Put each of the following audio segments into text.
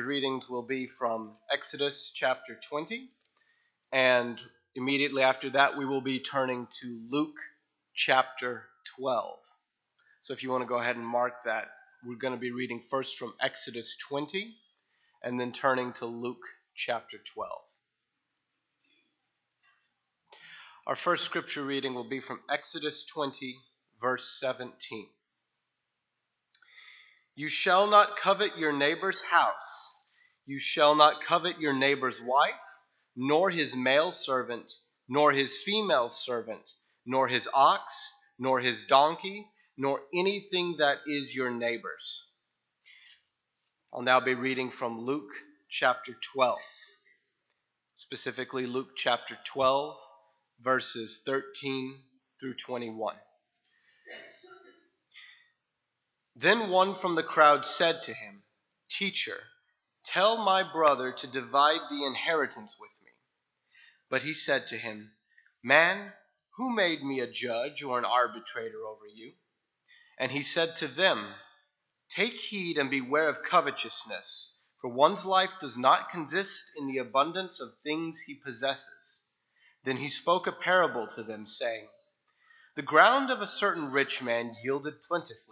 readings will be from Exodus chapter 20, and immediately after that, we will be turning to Luke chapter 12. So if you want to go ahead and mark that, we're going to be reading first from Exodus 20 and then turning to Luke chapter 12. Our first scripture reading will be from Exodus 20, verse 17. You shall not covet your neighbor's house. You shall not covet your neighbor's wife, nor his male servant, nor his female servant, nor his ox, nor his donkey, nor anything that is your neighbor's. I'll now be reading from Luke chapter 12, specifically Luke chapter 12, verses 13 through 21. Then one from the crowd said to him, Teacher, tell my brother to divide the inheritance with me. But he said to him, Man, who made me a judge or an arbitrator over you? And he said to them, Take heed and beware of covetousness, for one's life does not consist in the abundance of things he possesses. Then he spoke a parable to them, saying, The ground of a certain rich man yielded plentifully.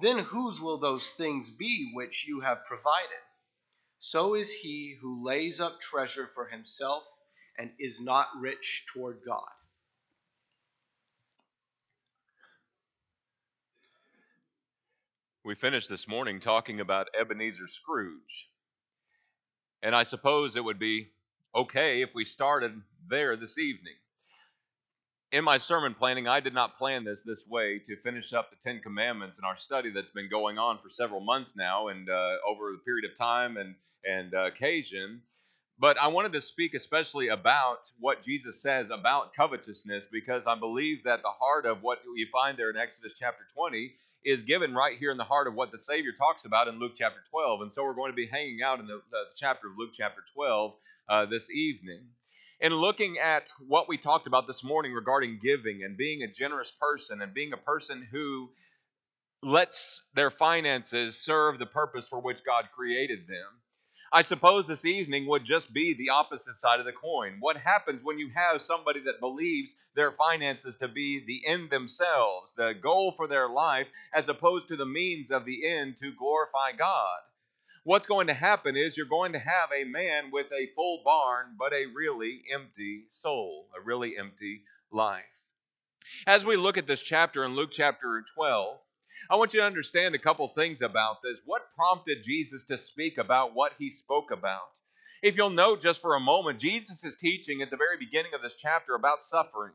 then whose will those things be which you have provided? So is he who lays up treasure for himself and is not rich toward God. We finished this morning talking about Ebenezer Scrooge. And I suppose it would be okay if we started there this evening in my sermon planning, I did not plan this this way to finish up the Ten Commandments in our study that's been going on for several months now and uh, over the period of time and, and uh, occasion. But I wanted to speak especially about what Jesus says about covetousness because I believe that the heart of what you find there in Exodus chapter 20 is given right here in the heart of what the Savior talks about in Luke chapter 12. And so we're going to be hanging out in the, the chapter of Luke chapter 12 uh, this evening in looking at what we talked about this morning regarding giving and being a generous person and being a person who lets their finances serve the purpose for which God created them. I suppose this evening would just be the opposite side of the coin. What happens when you have somebody that believes their finances to be the end themselves, the goal for their life, as opposed to the means of the end to glorify God? What's going to happen is you're going to have a man with a full barn, but a really empty soul, a really empty life. As we look at this chapter in Luke chapter 12, I want you to understand a couple things about this. What prompted Jesus to speak about what he spoke about? If you'll note just for a moment, Jesus is teaching at the very beginning of this chapter about suffering.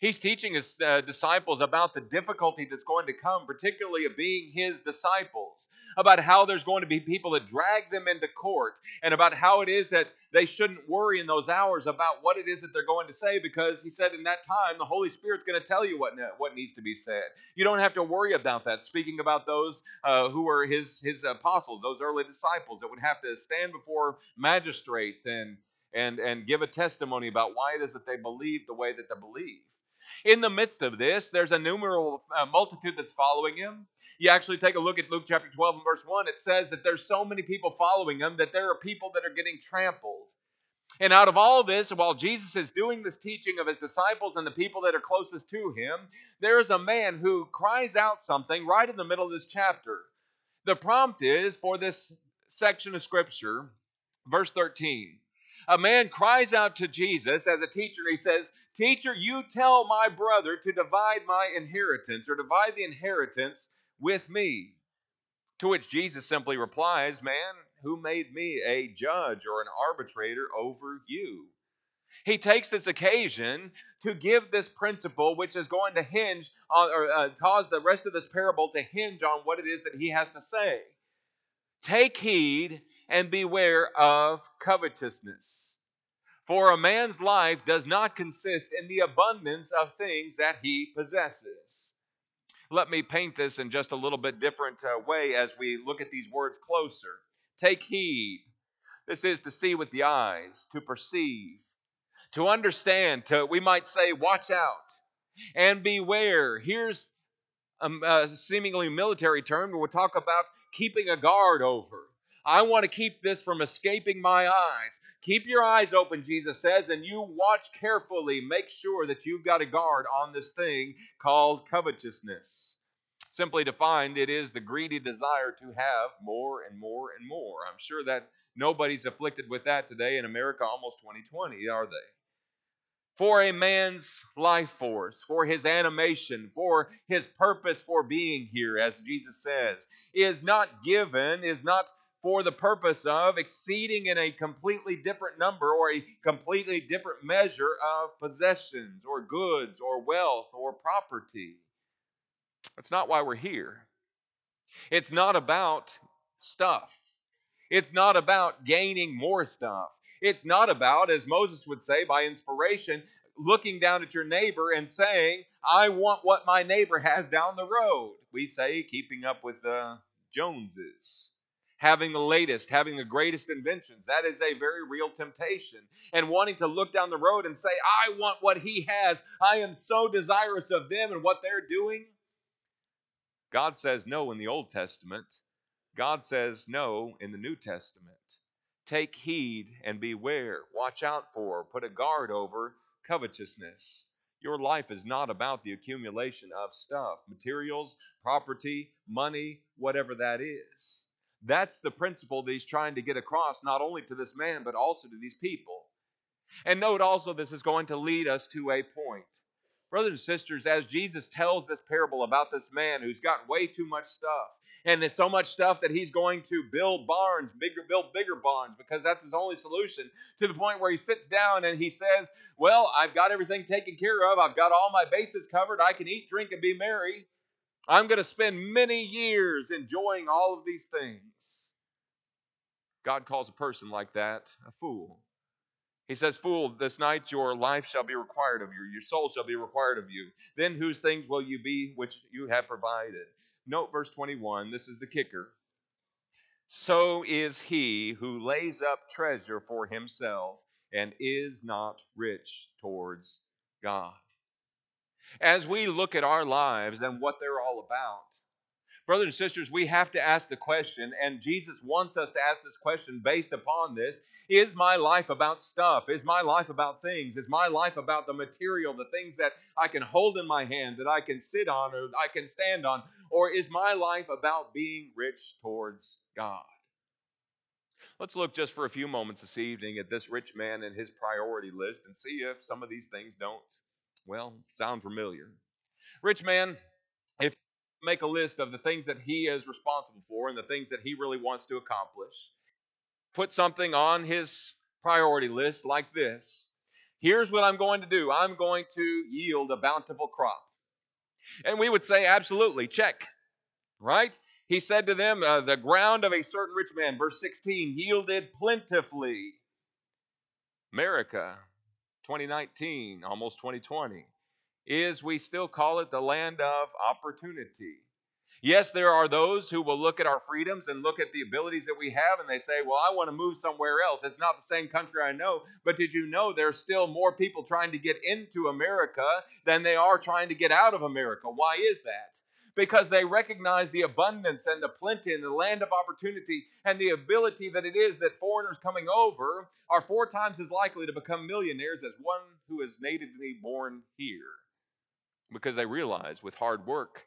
He's teaching his uh, disciples about the difficulty that's going to come, particularly of being his disciples, about how there's going to be people that drag them into court, and about how it is that they shouldn't worry in those hours about what it is that they're going to say, because he said in that time the Holy Spirit's going to tell you what, what needs to be said. You don't have to worry about that. Speaking about those uh, who were his, his apostles, those early disciples that would have to stand before magistrates and and, and give a testimony about why it is that they believe the way that they believe. In the midst of this, there's a numerable uh, multitude that's following him. You actually take a look at Luke chapter 12 and verse 1. It says that there's so many people following him that there are people that are getting trampled. And out of all this, while Jesus is doing this teaching of his disciples and the people that are closest to him, there is a man who cries out something right in the middle of this chapter. The prompt is for this section of scripture, verse 13. A man cries out to Jesus as a teacher. He says, Teacher, you tell my brother to divide my inheritance or divide the inheritance with me. To which Jesus simply replies, Man, who made me a judge or an arbitrator over you? He takes this occasion to give this principle, which is going to hinge on, or uh, cause the rest of this parable to hinge on what it is that he has to say. Take heed and beware of covetousness. For a man's life does not consist in the abundance of things that he possesses. Let me paint this in just a little bit different uh, way as we look at these words closer. Take heed. This is to see with the eyes, to perceive, to understand, to, we might say, watch out and beware. Here's a, a seemingly military term we'll talk about keeping a guard over. I want to keep this from escaping my eyes. Keep your eyes open, Jesus says, and you watch carefully. Make sure that you've got a guard on this thing called covetousness. Simply defined, it is the greedy desire to have more and more and more. I'm sure that nobody's afflicted with that today in America almost 2020, are they? For a man's life force, for his animation, for his purpose for being here, as Jesus says, is not given, is not for the purpose of exceeding in a completely different number or a completely different measure of possessions or goods or wealth or property. That's not why we're here. It's not about stuff. It's not about gaining more stuff. It's not about, as Moses would say by inspiration, looking down at your neighbor and saying, I want what my neighbor has down the road. We say keeping up with the Joneses having the latest, having the greatest inventions. That is a very real temptation. And wanting to look down the road and say, I want what he has. I am so desirous of them and what they're doing. God says no in the Old Testament. God says no in the New Testament. Take heed and beware. Watch out for, put a guard over covetousness. Your life is not about the accumulation of stuff, materials, property, money, whatever that is. That's the principle that he's trying to get across, not only to this man, but also to these people. And note also, this is going to lead us to a point. Brothers and sisters, as Jesus tells this parable about this man who's got way too much stuff, and there's so much stuff that he's going to build barns, bigger, build bigger barns, because that's his only solution, to the point where he sits down and he says, Well, I've got everything taken care of. I've got all my bases covered. I can eat, drink, and be merry. I'm going to spend many years enjoying all of these things. God calls a person like that a fool. He says, Fool, this night your life shall be required of you, your soul shall be required of you. Then whose things will you be which you have provided? Note verse 21, this is the kicker. So is he who lays up treasure for himself and is not rich towards God as we look at our lives and what they're all about. Brothers and sisters, we have to ask the question, and Jesus wants us to ask this question based upon this Is my life about stuff? Is my life about things? Is my life about the material, the things that I can hold in my hand, that I can sit on, or I can stand on? Or is my life about being rich towards God? Let's look just for a few moments this evening at this rich man and his priority list and see if some of these things don't well, sound familiar. Rich man, if you make a list of the things that he is responsible for and the things that he really wants to accomplish, put something on his priority list like this. Here's what I'm going to do. I'm going to yield a bountiful crop. And we would say, absolutely, check. Right? He said to them, uh, The ground of a certain rich man, verse 16, yielded plentifully. America, 2019, almost 2020, is we still call it the land of opportunity. Yes, there are those who will look at our freedoms and look at the abilities that we have and they say, Well, I want to move somewhere else. It's not the same country I know. But did you know there's still more people trying to get into America than they are trying to get out of America? Why is that? Because they recognize the abundance and the plenty and the land of opportunity and the ability that it is that foreigners coming over are four times as likely to become millionaires as one who is natively born here. Because they realize with hard work,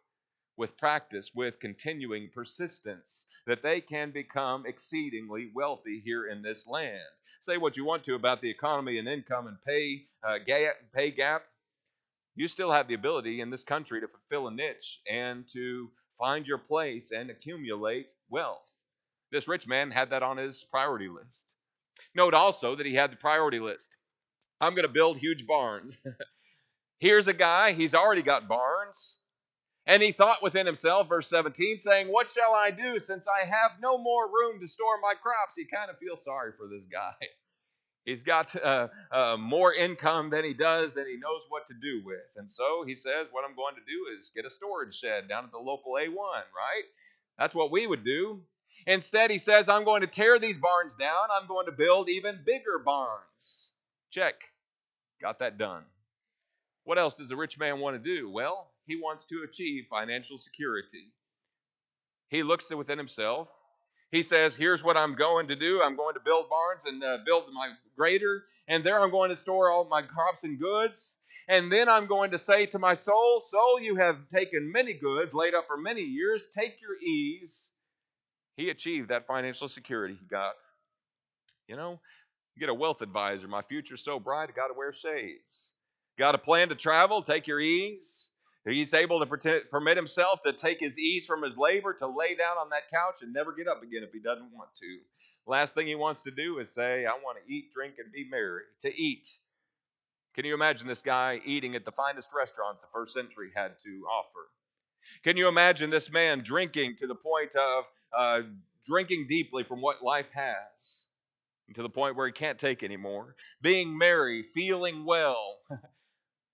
with practice, with continuing persistence, that they can become exceedingly wealthy here in this land. Say what you want to about the economy and income and pay, uh, pay gap you still have the ability in this country to fulfill a niche and to find your place and accumulate wealth. This rich man had that on his priority list. Note also that he had the priority list. I'm going to build huge barns. Here's a guy, he's already got barns, And he thought within himself, verse 17, saying, What shall I do since I have no more room to store my crops? He kind of feels sorry for this guy. He's got uh, uh, more income than he does, and he knows what to do with. And so he says, What I'm going to do is get a storage shed down at the local A1, right? That's what we would do. Instead, he says, I'm going to tear these barns down. I'm going to build even bigger barns. Check. Got that done. What else does a rich man want to do? Well, he wants to achieve financial security. He looks within himself. He says, Here's what I'm going to do. I'm going to build barns and uh, build my grader, and there I'm going to store all my crops and goods. And then I'm going to say to my soul, Soul, you have taken many goods, laid up for many years. Take your ease. He achieved that financial security he got. You know, get a wealth advisor. My future's so bright, I got to wear shades. Got a plan to travel? Take your ease. He's able to permit himself to take his ease from his labor, to lay down on that couch and never get up again if he doesn't want to. Last thing he wants to do is say, I want to eat, drink, and be merry. To eat. Can you imagine this guy eating at the finest restaurants the first century had to offer? Can you imagine this man drinking to the point of uh, drinking deeply from what life has? To the point where he can't take anymore. Being merry, feeling well.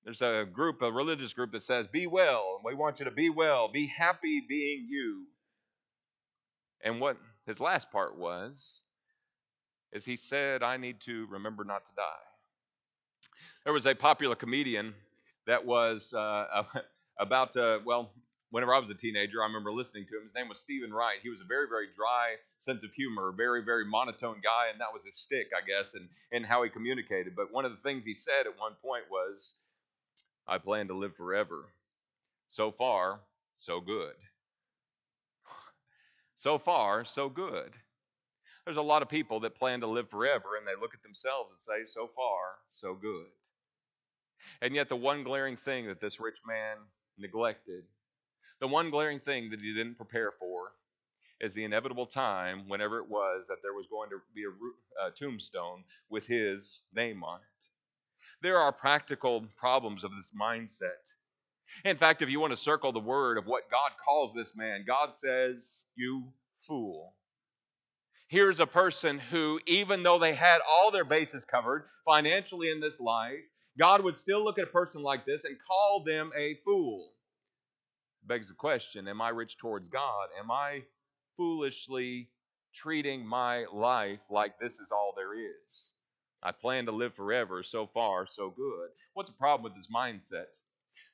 There's a group, a religious group that says, Be well. And We want you to be well. Be happy being you. And what his last part was, is he said, I need to remember not to die. There was a popular comedian that was uh, about, uh, well, whenever I was a teenager, I remember listening to him. His name was Steven Wright. He was a very, very dry sense of humor, very, very monotone guy, and that was his stick, I guess, and, and how he communicated. But one of the things he said at one point was, I plan to live forever. So far, so good. So far, so good. There's a lot of people that plan to live forever and they look at themselves and say, So far, so good. And yet, the one glaring thing that this rich man neglected, the one glaring thing that he didn't prepare for, is the inevitable time, whenever it was, that there was going to be a, a uh, tombstone with his name on it. There are practical problems of this mindset. In fact, if you want to circle the word of what God calls this man, God says, You fool. Here's a person who, even though they had all their bases covered financially in this life, God would still look at a person like this and call them a fool. Begs the question Am I rich towards God? Am I foolishly treating my life like this is all there is? I plan to live forever. So far, so good. What's the problem with his mindset?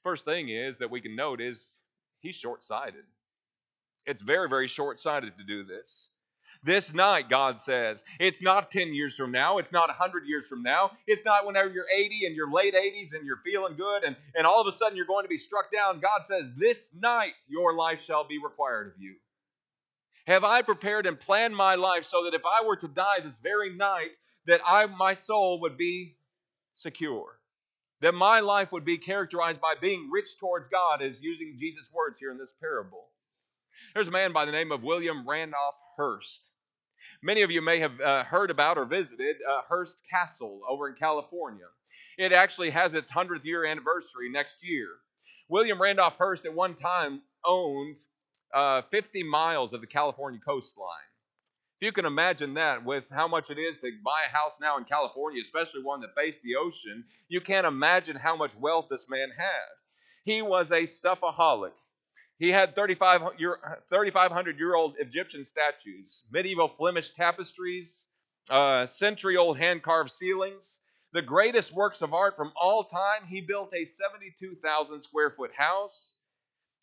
First thing is that we can note is he's short sighted. It's very, very short sighted to do this. This night, God says, it's not 10 years from now. It's not 100 years from now. It's not whenever you're 80 and you're late 80s and you're feeling good and, and all of a sudden you're going to be struck down. God says, this night your life shall be required of you. Have I prepared and planned my life so that if I were to die this very night, that I, my soul would be secure. That my life would be characterized by being rich towards God, as using Jesus' words here in this parable. There's a man by the name of William Randolph Hearst. Many of you may have uh, heard about or visited uh, Hearst Castle over in California. It actually has its 100th year anniversary next year. William Randolph Hearst at one time owned uh, 50 miles of the California coastline. If you can imagine that with how much it is to buy a house now in California, especially one that faced the ocean, you can't imagine how much wealth this man had. He was a stuffaholic. He had 3,500 year old Egyptian statues, medieval Flemish tapestries, uh, century old hand carved ceilings. The greatest works of art from all time. He built a 72,000 square foot house.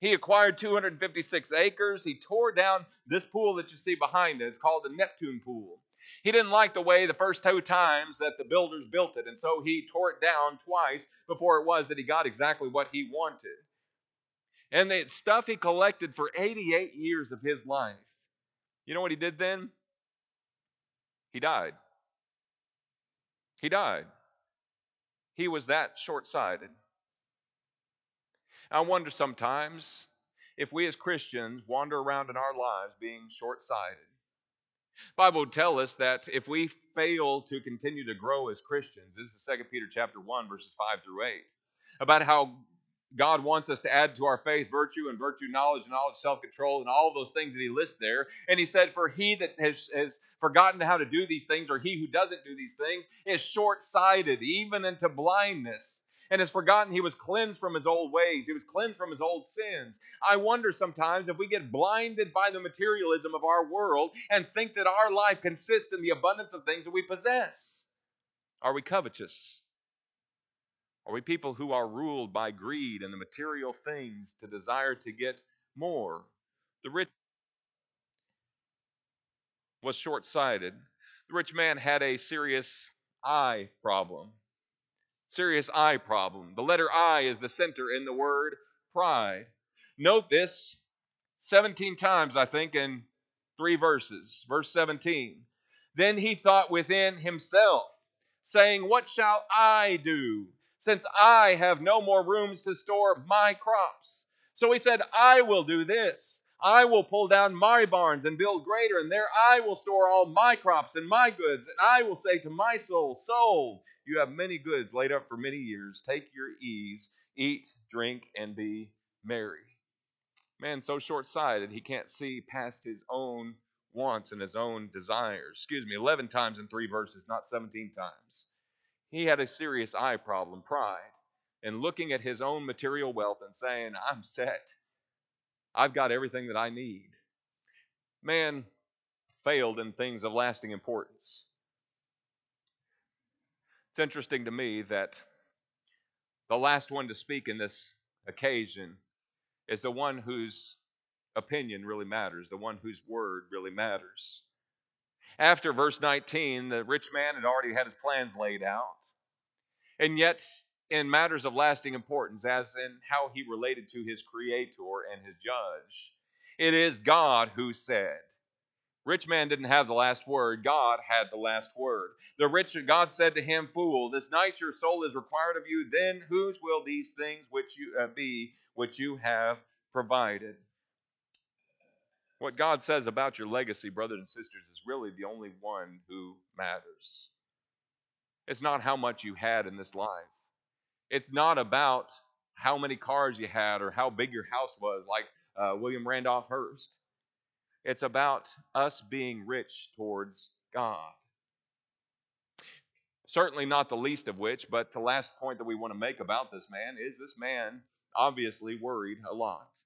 He acquired 256 acres. He tore down this pool that you see behind it. It's called the Neptune Pool. He didn't like the way the first two times that the builders built it, and so he tore it down twice before it was that he got exactly what he wanted. And the stuff he collected for 88 years of his life. You know what he did then? He died. He died. He was that short sighted. I wonder sometimes if we as Christians wander around in our lives being short sighted. Bible would tell us that if we fail to continue to grow as Christians, this is 2 Peter chapter 1, verses 5 through 8, about how God wants us to add to our faith virtue and virtue knowledge, and knowledge self control, and all those things that He lists there. And He said, For he that has, has forgotten how to do these things, or he who doesn't do these things, is short sighted, even into blindness, and has forgotten he was cleansed from his old ways. He was cleansed from his old sins. I wonder sometimes if we get blinded by the materialism of our world and think that our life consists in the abundance of things that we possess. Are we covetous? Are we people who are ruled by greed and the material things to desire to get more? The rich was short sighted. The rich man had a serious eye problem. Serious eye problem. The letter I is the center in the word pride. Note this 17 times, I think, in three verses. Verse 17. Then he thought within himself, saying, What shall I do? since I have no more rooms to store my crops. So he said, I will do this. I will pull down my barns and build greater, and there I will store all my crops and my goods. And I will say to my soul, Soul, you have many goods laid up for many years. Take your ease, eat, drink, and be merry. Man, so short sighted, he can't see past his own wants and his own desires. Excuse me, 11 times in three verses, not 17 times. He had a serious eye problem, pride, and looking at his own material wealth and saying, I'm set. I've got everything that I need. Man failed in things of lasting importance. It's interesting to me that the last one to speak in this occasion is the one whose opinion really matters, the one whose word really matters. After verse 19, the rich man had already had his plans laid out. And yet, in matters of lasting importance, as in how he related to his creator and his judge, it is God who said, Rich man didn't have the last word. God had the last word. The rich God said to him, "Fool, this night your soul is required of you. Then whose will these things which you uh, be which you have provided?" What God says about your legacy, brothers and sisters, is really the only one who matters. It's not how much you had in this life. It's not about how many cars you had or how big your house was, like uh, William Randolph Hearst. It's about us being rich towards God. Certainly not the least of which, but the last point that we want to make about this man is this man obviously worried a lot.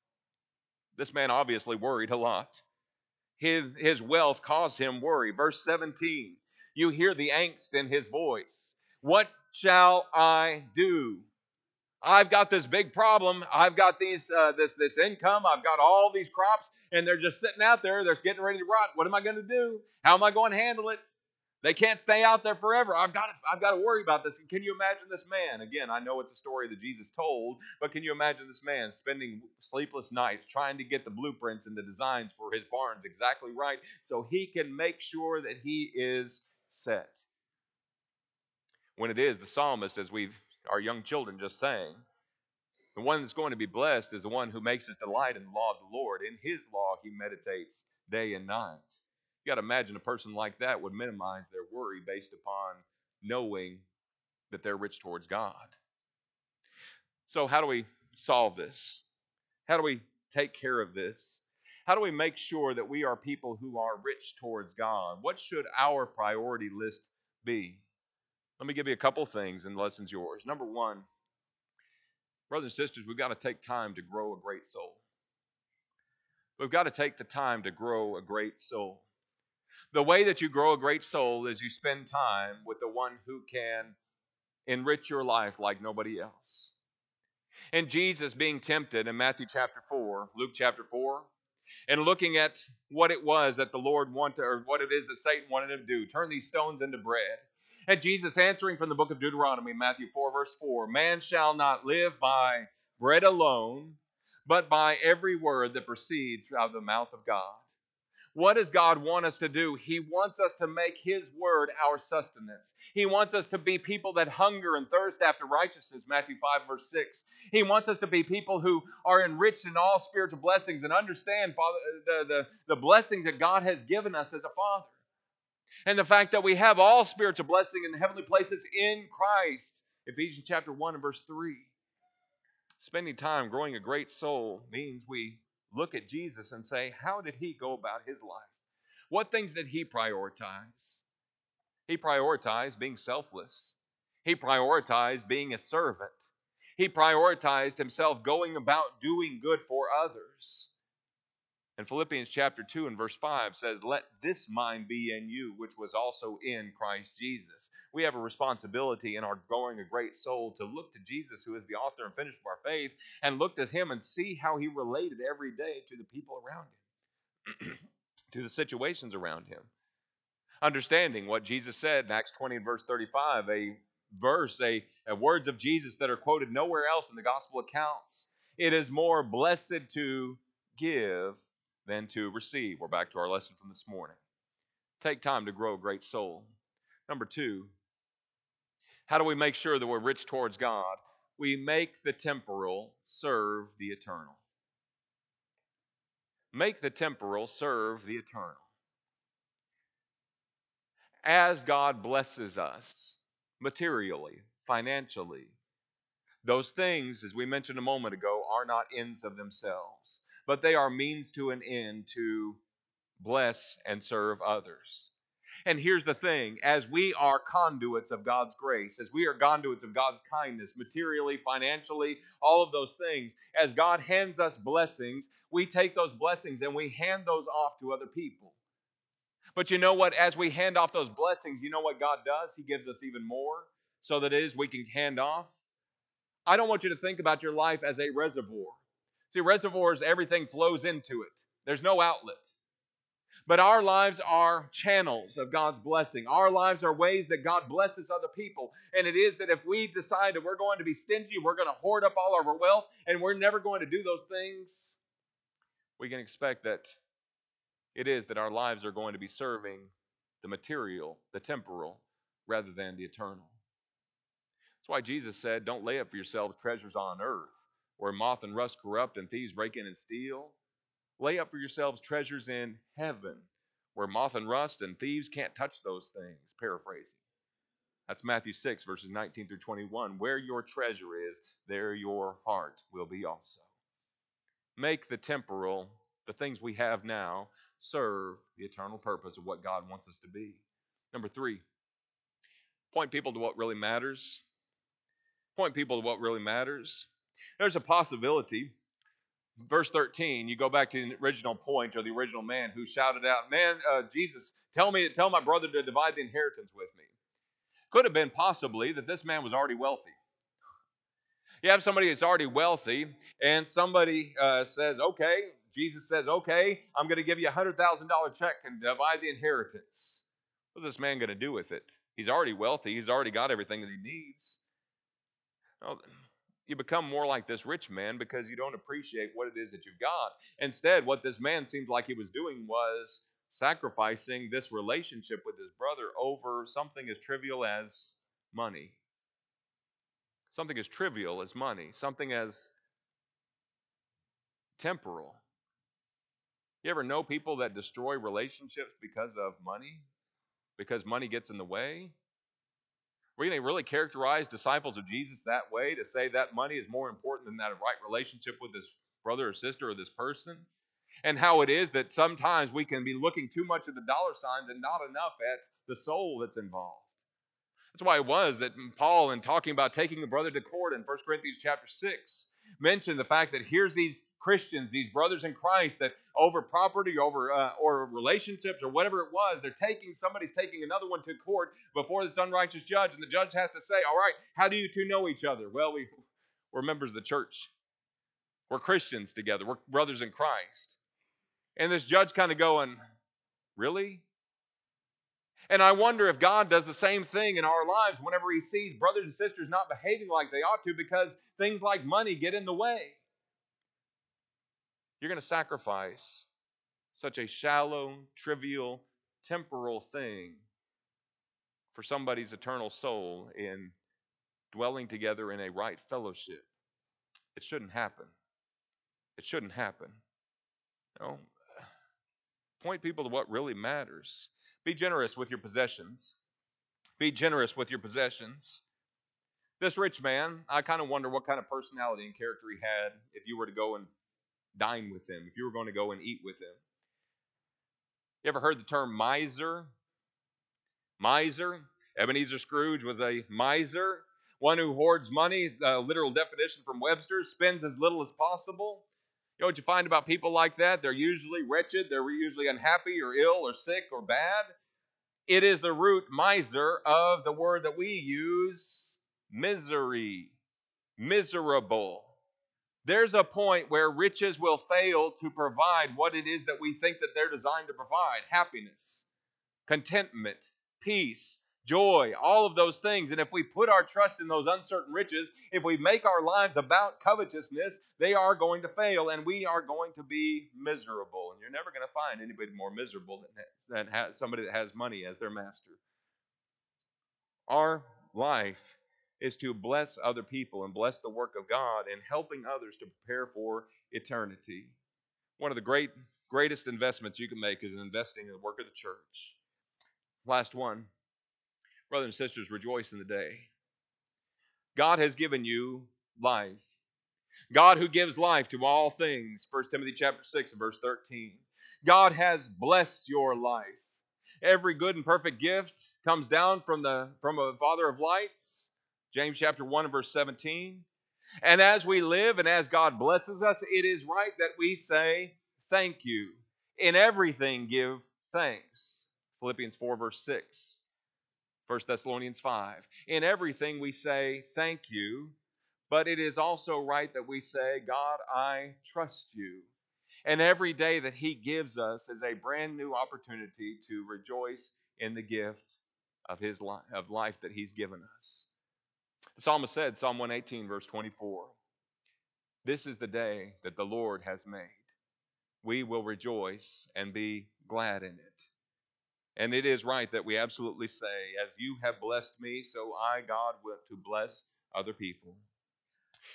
This man obviously worried a lot. His, his wealth caused him worry. Verse 17, you hear the angst in his voice. What shall I do? I've got this big problem. I've got these uh, this this income. I've got all these crops, and they're just sitting out there. They're getting ready to rot. What am I going to do? How am I going to handle it? They can't stay out there forever. I've got to, I've got to worry about this. And can you imagine this man? Again, I know it's a story that Jesus told, but can you imagine this man spending sleepless nights trying to get the blueprints and the designs for his barns exactly right so he can make sure that he is set? When it is the psalmist, as we've our young children just sang, the one that's going to be blessed is the one who makes his delight in the law of the Lord. In his law he meditates day and night. You got to imagine a person like that would minimize their worry based upon knowing that they're rich towards God. So, how do we solve this? How do we take care of this? How do we make sure that we are people who are rich towards God? What should our priority list be? Let me give you a couple things, and lesson's yours. Number one, brothers and sisters, we've got to take time to grow a great soul. We've got to take the time to grow a great soul. The way that you grow a great soul is you spend time with the one who can enrich your life like nobody else. And Jesus being tempted in Matthew chapter 4, Luke chapter 4, and looking at what it was that the Lord wanted, or what it is that Satan wanted him to do turn these stones into bread. And Jesus answering from the book of Deuteronomy, Matthew 4, verse 4 Man shall not live by bread alone, but by every word that proceeds out of the mouth of God. What does God want us to do? He wants us to make His word our sustenance. He wants us to be people that hunger and thirst after righteousness, Matthew 5, verse 6. He wants us to be people who are enriched in all spiritual blessings and understand Father, the, the, the blessings that God has given us as a Father. And the fact that we have all spiritual blessing in the heavenly places in Christ. Ephesians chapter 1 and verse 3. Spending time growing a great soul means we look at Jesus and say, How did he go about his life? What things did he prioritize? He prioritized being selfless, he prioritized being a servant, he prioritized himself going about doing good for others. And Philippians chapter 2 and verse 5 says, Let this mind be in you, which was also in Christ Jesus. We have a responsibility in our growing a great soul to look to Jesus, who is the author and finisher of our faith, and look to him and see how he related every day to the people around him, to the situations around him. Understanding what Jesus said in Acts 20 and verse 35, a verse, a, a words of Jesus that are quoted nowhere else in the gospel accounts. It is more blessed to give than to receive. We're back to our lesson from this morning. Take time to grow a great soul. Number two, how do we make sure that we're rich towards God? We make the temporal serve the eternal. Make the temporal serve the eternal. As God blesses us materially, financially, those things, as we mentioned a moment ago, are not ends of themselves but they are means to an end to bless and serve others. And here's the thing as we are conduits of God's grace, as we are conduits of God's kindness, materially, financially, all of those things, as God hands us blessings, we take those blessings and we hand those off to other people. But you know what? As we hand off those blessings, you know what God does? He gives us even more so that is we can hand off. I don't want you to think about your life as a reservoir. See, reservoirs, everything flows into it, there's no outlet. But our lives are channels of God's blessing. Our lives are ways that God blesses other people. And it is that if we decide that we're going to be stingy, we're going to hoard up all of our wealth, and we're never going to do those things, we can expect that it is that our lives are going to be serving the material, the temporal, rather than the eternal. That's why Jesus said, Don't lay up for yourselves treasures on earth where moth and rust corrupt and thieves break in and steal. Lay up for yourselves treasures in heaven, where moth and rust and thieves can't touch those things. Paraphrasing. That's Matthew 6, verses 19 through 21. Where your treasure is, there your heart will be also. Make the temporal, the things we have now, serve the eternal purpose of what God wants us to be. Number three, point people to what really matters. Point people to what really matters. There's a possibility. Verse 13, you go back to the original point or the original man who shouted out, Man, uh, Jesus, tell me, tell my brother to divide the inheritance with me. Could have been possibly that this man was already wealthy. You have somebody that's already wealthy, and somebody uh, says, Okay, Jesus says, Okay, I'm going to give you a $100,000 check and divide the inheritance. What's this man going to do with it? He's already wealthy, he's already got everything that he needs. Well, you become more like this rich man because you don't appreciate what it is that you've got. Instead, what this man seemed like he was doing was sacrificing this relationship with his brother over something as trivial as money. Something as trivial as money, something as temporal. You ever know people that destroy relationships because of money? Because money gets in the way? We're going to really characterize disciples of Jesus that way to say that money is more important than that right relationship with this brother or sister or this person. And how it is that sometimes we can be looking too much at the dollar signs and not enough at the soul that's involved. That's why it was that Paul, in talking about taking a brother to court in 1 Corinthians chapter 6, mentioned the fact that here's these Christians, these brothers in Christ, that over property, over uh, or relationships, or whatever it was, they're taking somebody's taking another one to court before this unrighteous judge, and the judge has to say, "All right, how do you two know each other?" Well, we we're members of the church. We're Christians together. We're brothers in Christ. And this judge kind of going, "Really? And I wonder if God does the same thing in our lives whenever He sees brothers and sisters not behaving like they ought to because things like money get in the way. You're going to sacrifice such a shallow, trivial, temporal thing for somebody's eternal soul in dwelling together in a right fellowship. It shouldn't happen. It shouldn't happen. You No. Point people to what really matters. Be generous with your possessions. Be generous with your possessions. This rich man, I kind of wonder what kind of personality and character he had if you were to go and dine with him, if you were going to go and eat with him. You ever heard the term miser? Miser? Ebenezer Scrooge was a miser, one who hoards money, uh, literal definition from Webster, spends as little as possible. Know what you find about people like that? They're usually wretched, they're usually unhappy or ill or sick or bad. It is the root miser of the word that we use misery, miserable. There's a point where riches will fail to provide what it is that we think that they're designed to provide happiness, contentment, peace, joy, all of those things. And if we put our trust in those uncertain riches, if we make our lives about covetousness, they are going to fail and we are going to be miserable. And you're never going to find anybody more miserable than, somebody that has money as their master. Our life is to bless other people and bless the work of God and helping others to prepare for eternity. One of the great greatest investments you can make is investing in the work of the church. Last one. Brothers and sisters, rejoice in the day. God has given you life. God who gives life to all things. 1 Timothy chapter 6 and verse 13. God has blessed your life. Every good and perfect gift comes down from the from a Father of lights James chapter 1 and verse 17. And as we live and as God blesses us, it is right that we say, Thank you. In everything, give thanks. Philippians 4, verse 6. 1 Thessalonians 5. In everything, we say, Thank you. But it is also right that we say, God, I trust you. And every day that He gives us is a brand new opportunity to rejoice in the gift of His life, of life that He's given us. The psalmist said, Psalm 118, verse 24, This is the day that the Lord has made. We will rejoice and be glad in it. And it is right that we absolutely say, As you have blessed me, so I, God, will to bless other people.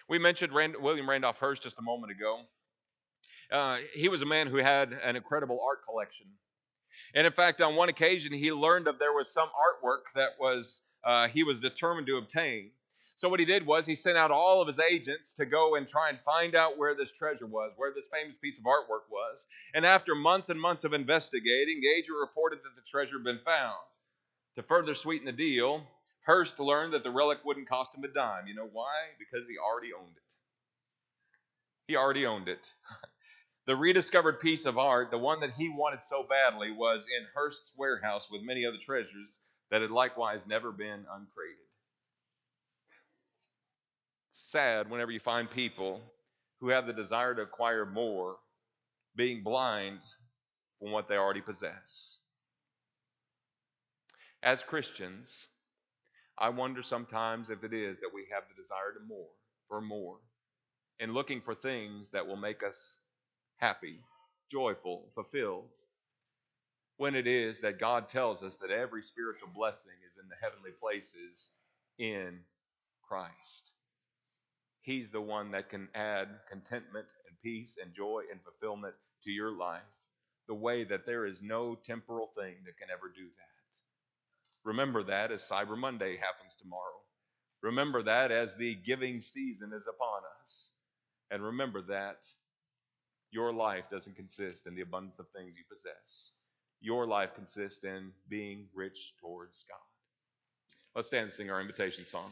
We mentioned Rand- William Randolph Hearst just a moment ago. Uh, he was a man who had an incredible art collection. And in fact, on one occasion, he learned of there was some artwork that was uh, he was determined to obtain. So what he did was he sent out all of his agents to go and try and find out where this treasure was, where this famous piece of artwork was. And after months and months of investigating, Gager reported that the treasure had been found. To further sweeten the deal, Hearst learned that the relic wouldn't cost him a dime. You know why? Because he already owned it. He already owned it. the rediscovered piece of art, the one that he wanted so badly, was in Hearst's warehouse with many other treasures that had likewise never been uncrated sad whenever you find people who have the desire to acquire more being blind from what they already possess. As Christians, I wonder sometimes if it is that we have the desire to more, for more, and looking for things that will make us happy, joyful, fulfilled. When it is that God tells us that every spiritual blessing is in the heavenly places in Christ. He's the one that can add contentment and peace and joy and fulfillment to your life the way that there is no temporal thing that can ever do that. Remember that as Cyber Monday happens tomorrow. Remember that as the giving season is upon us. And remember that your life doesn't consist in the abundance of things you possess. Your life consists in being rich towards God. Let's stand and sing our invitation song.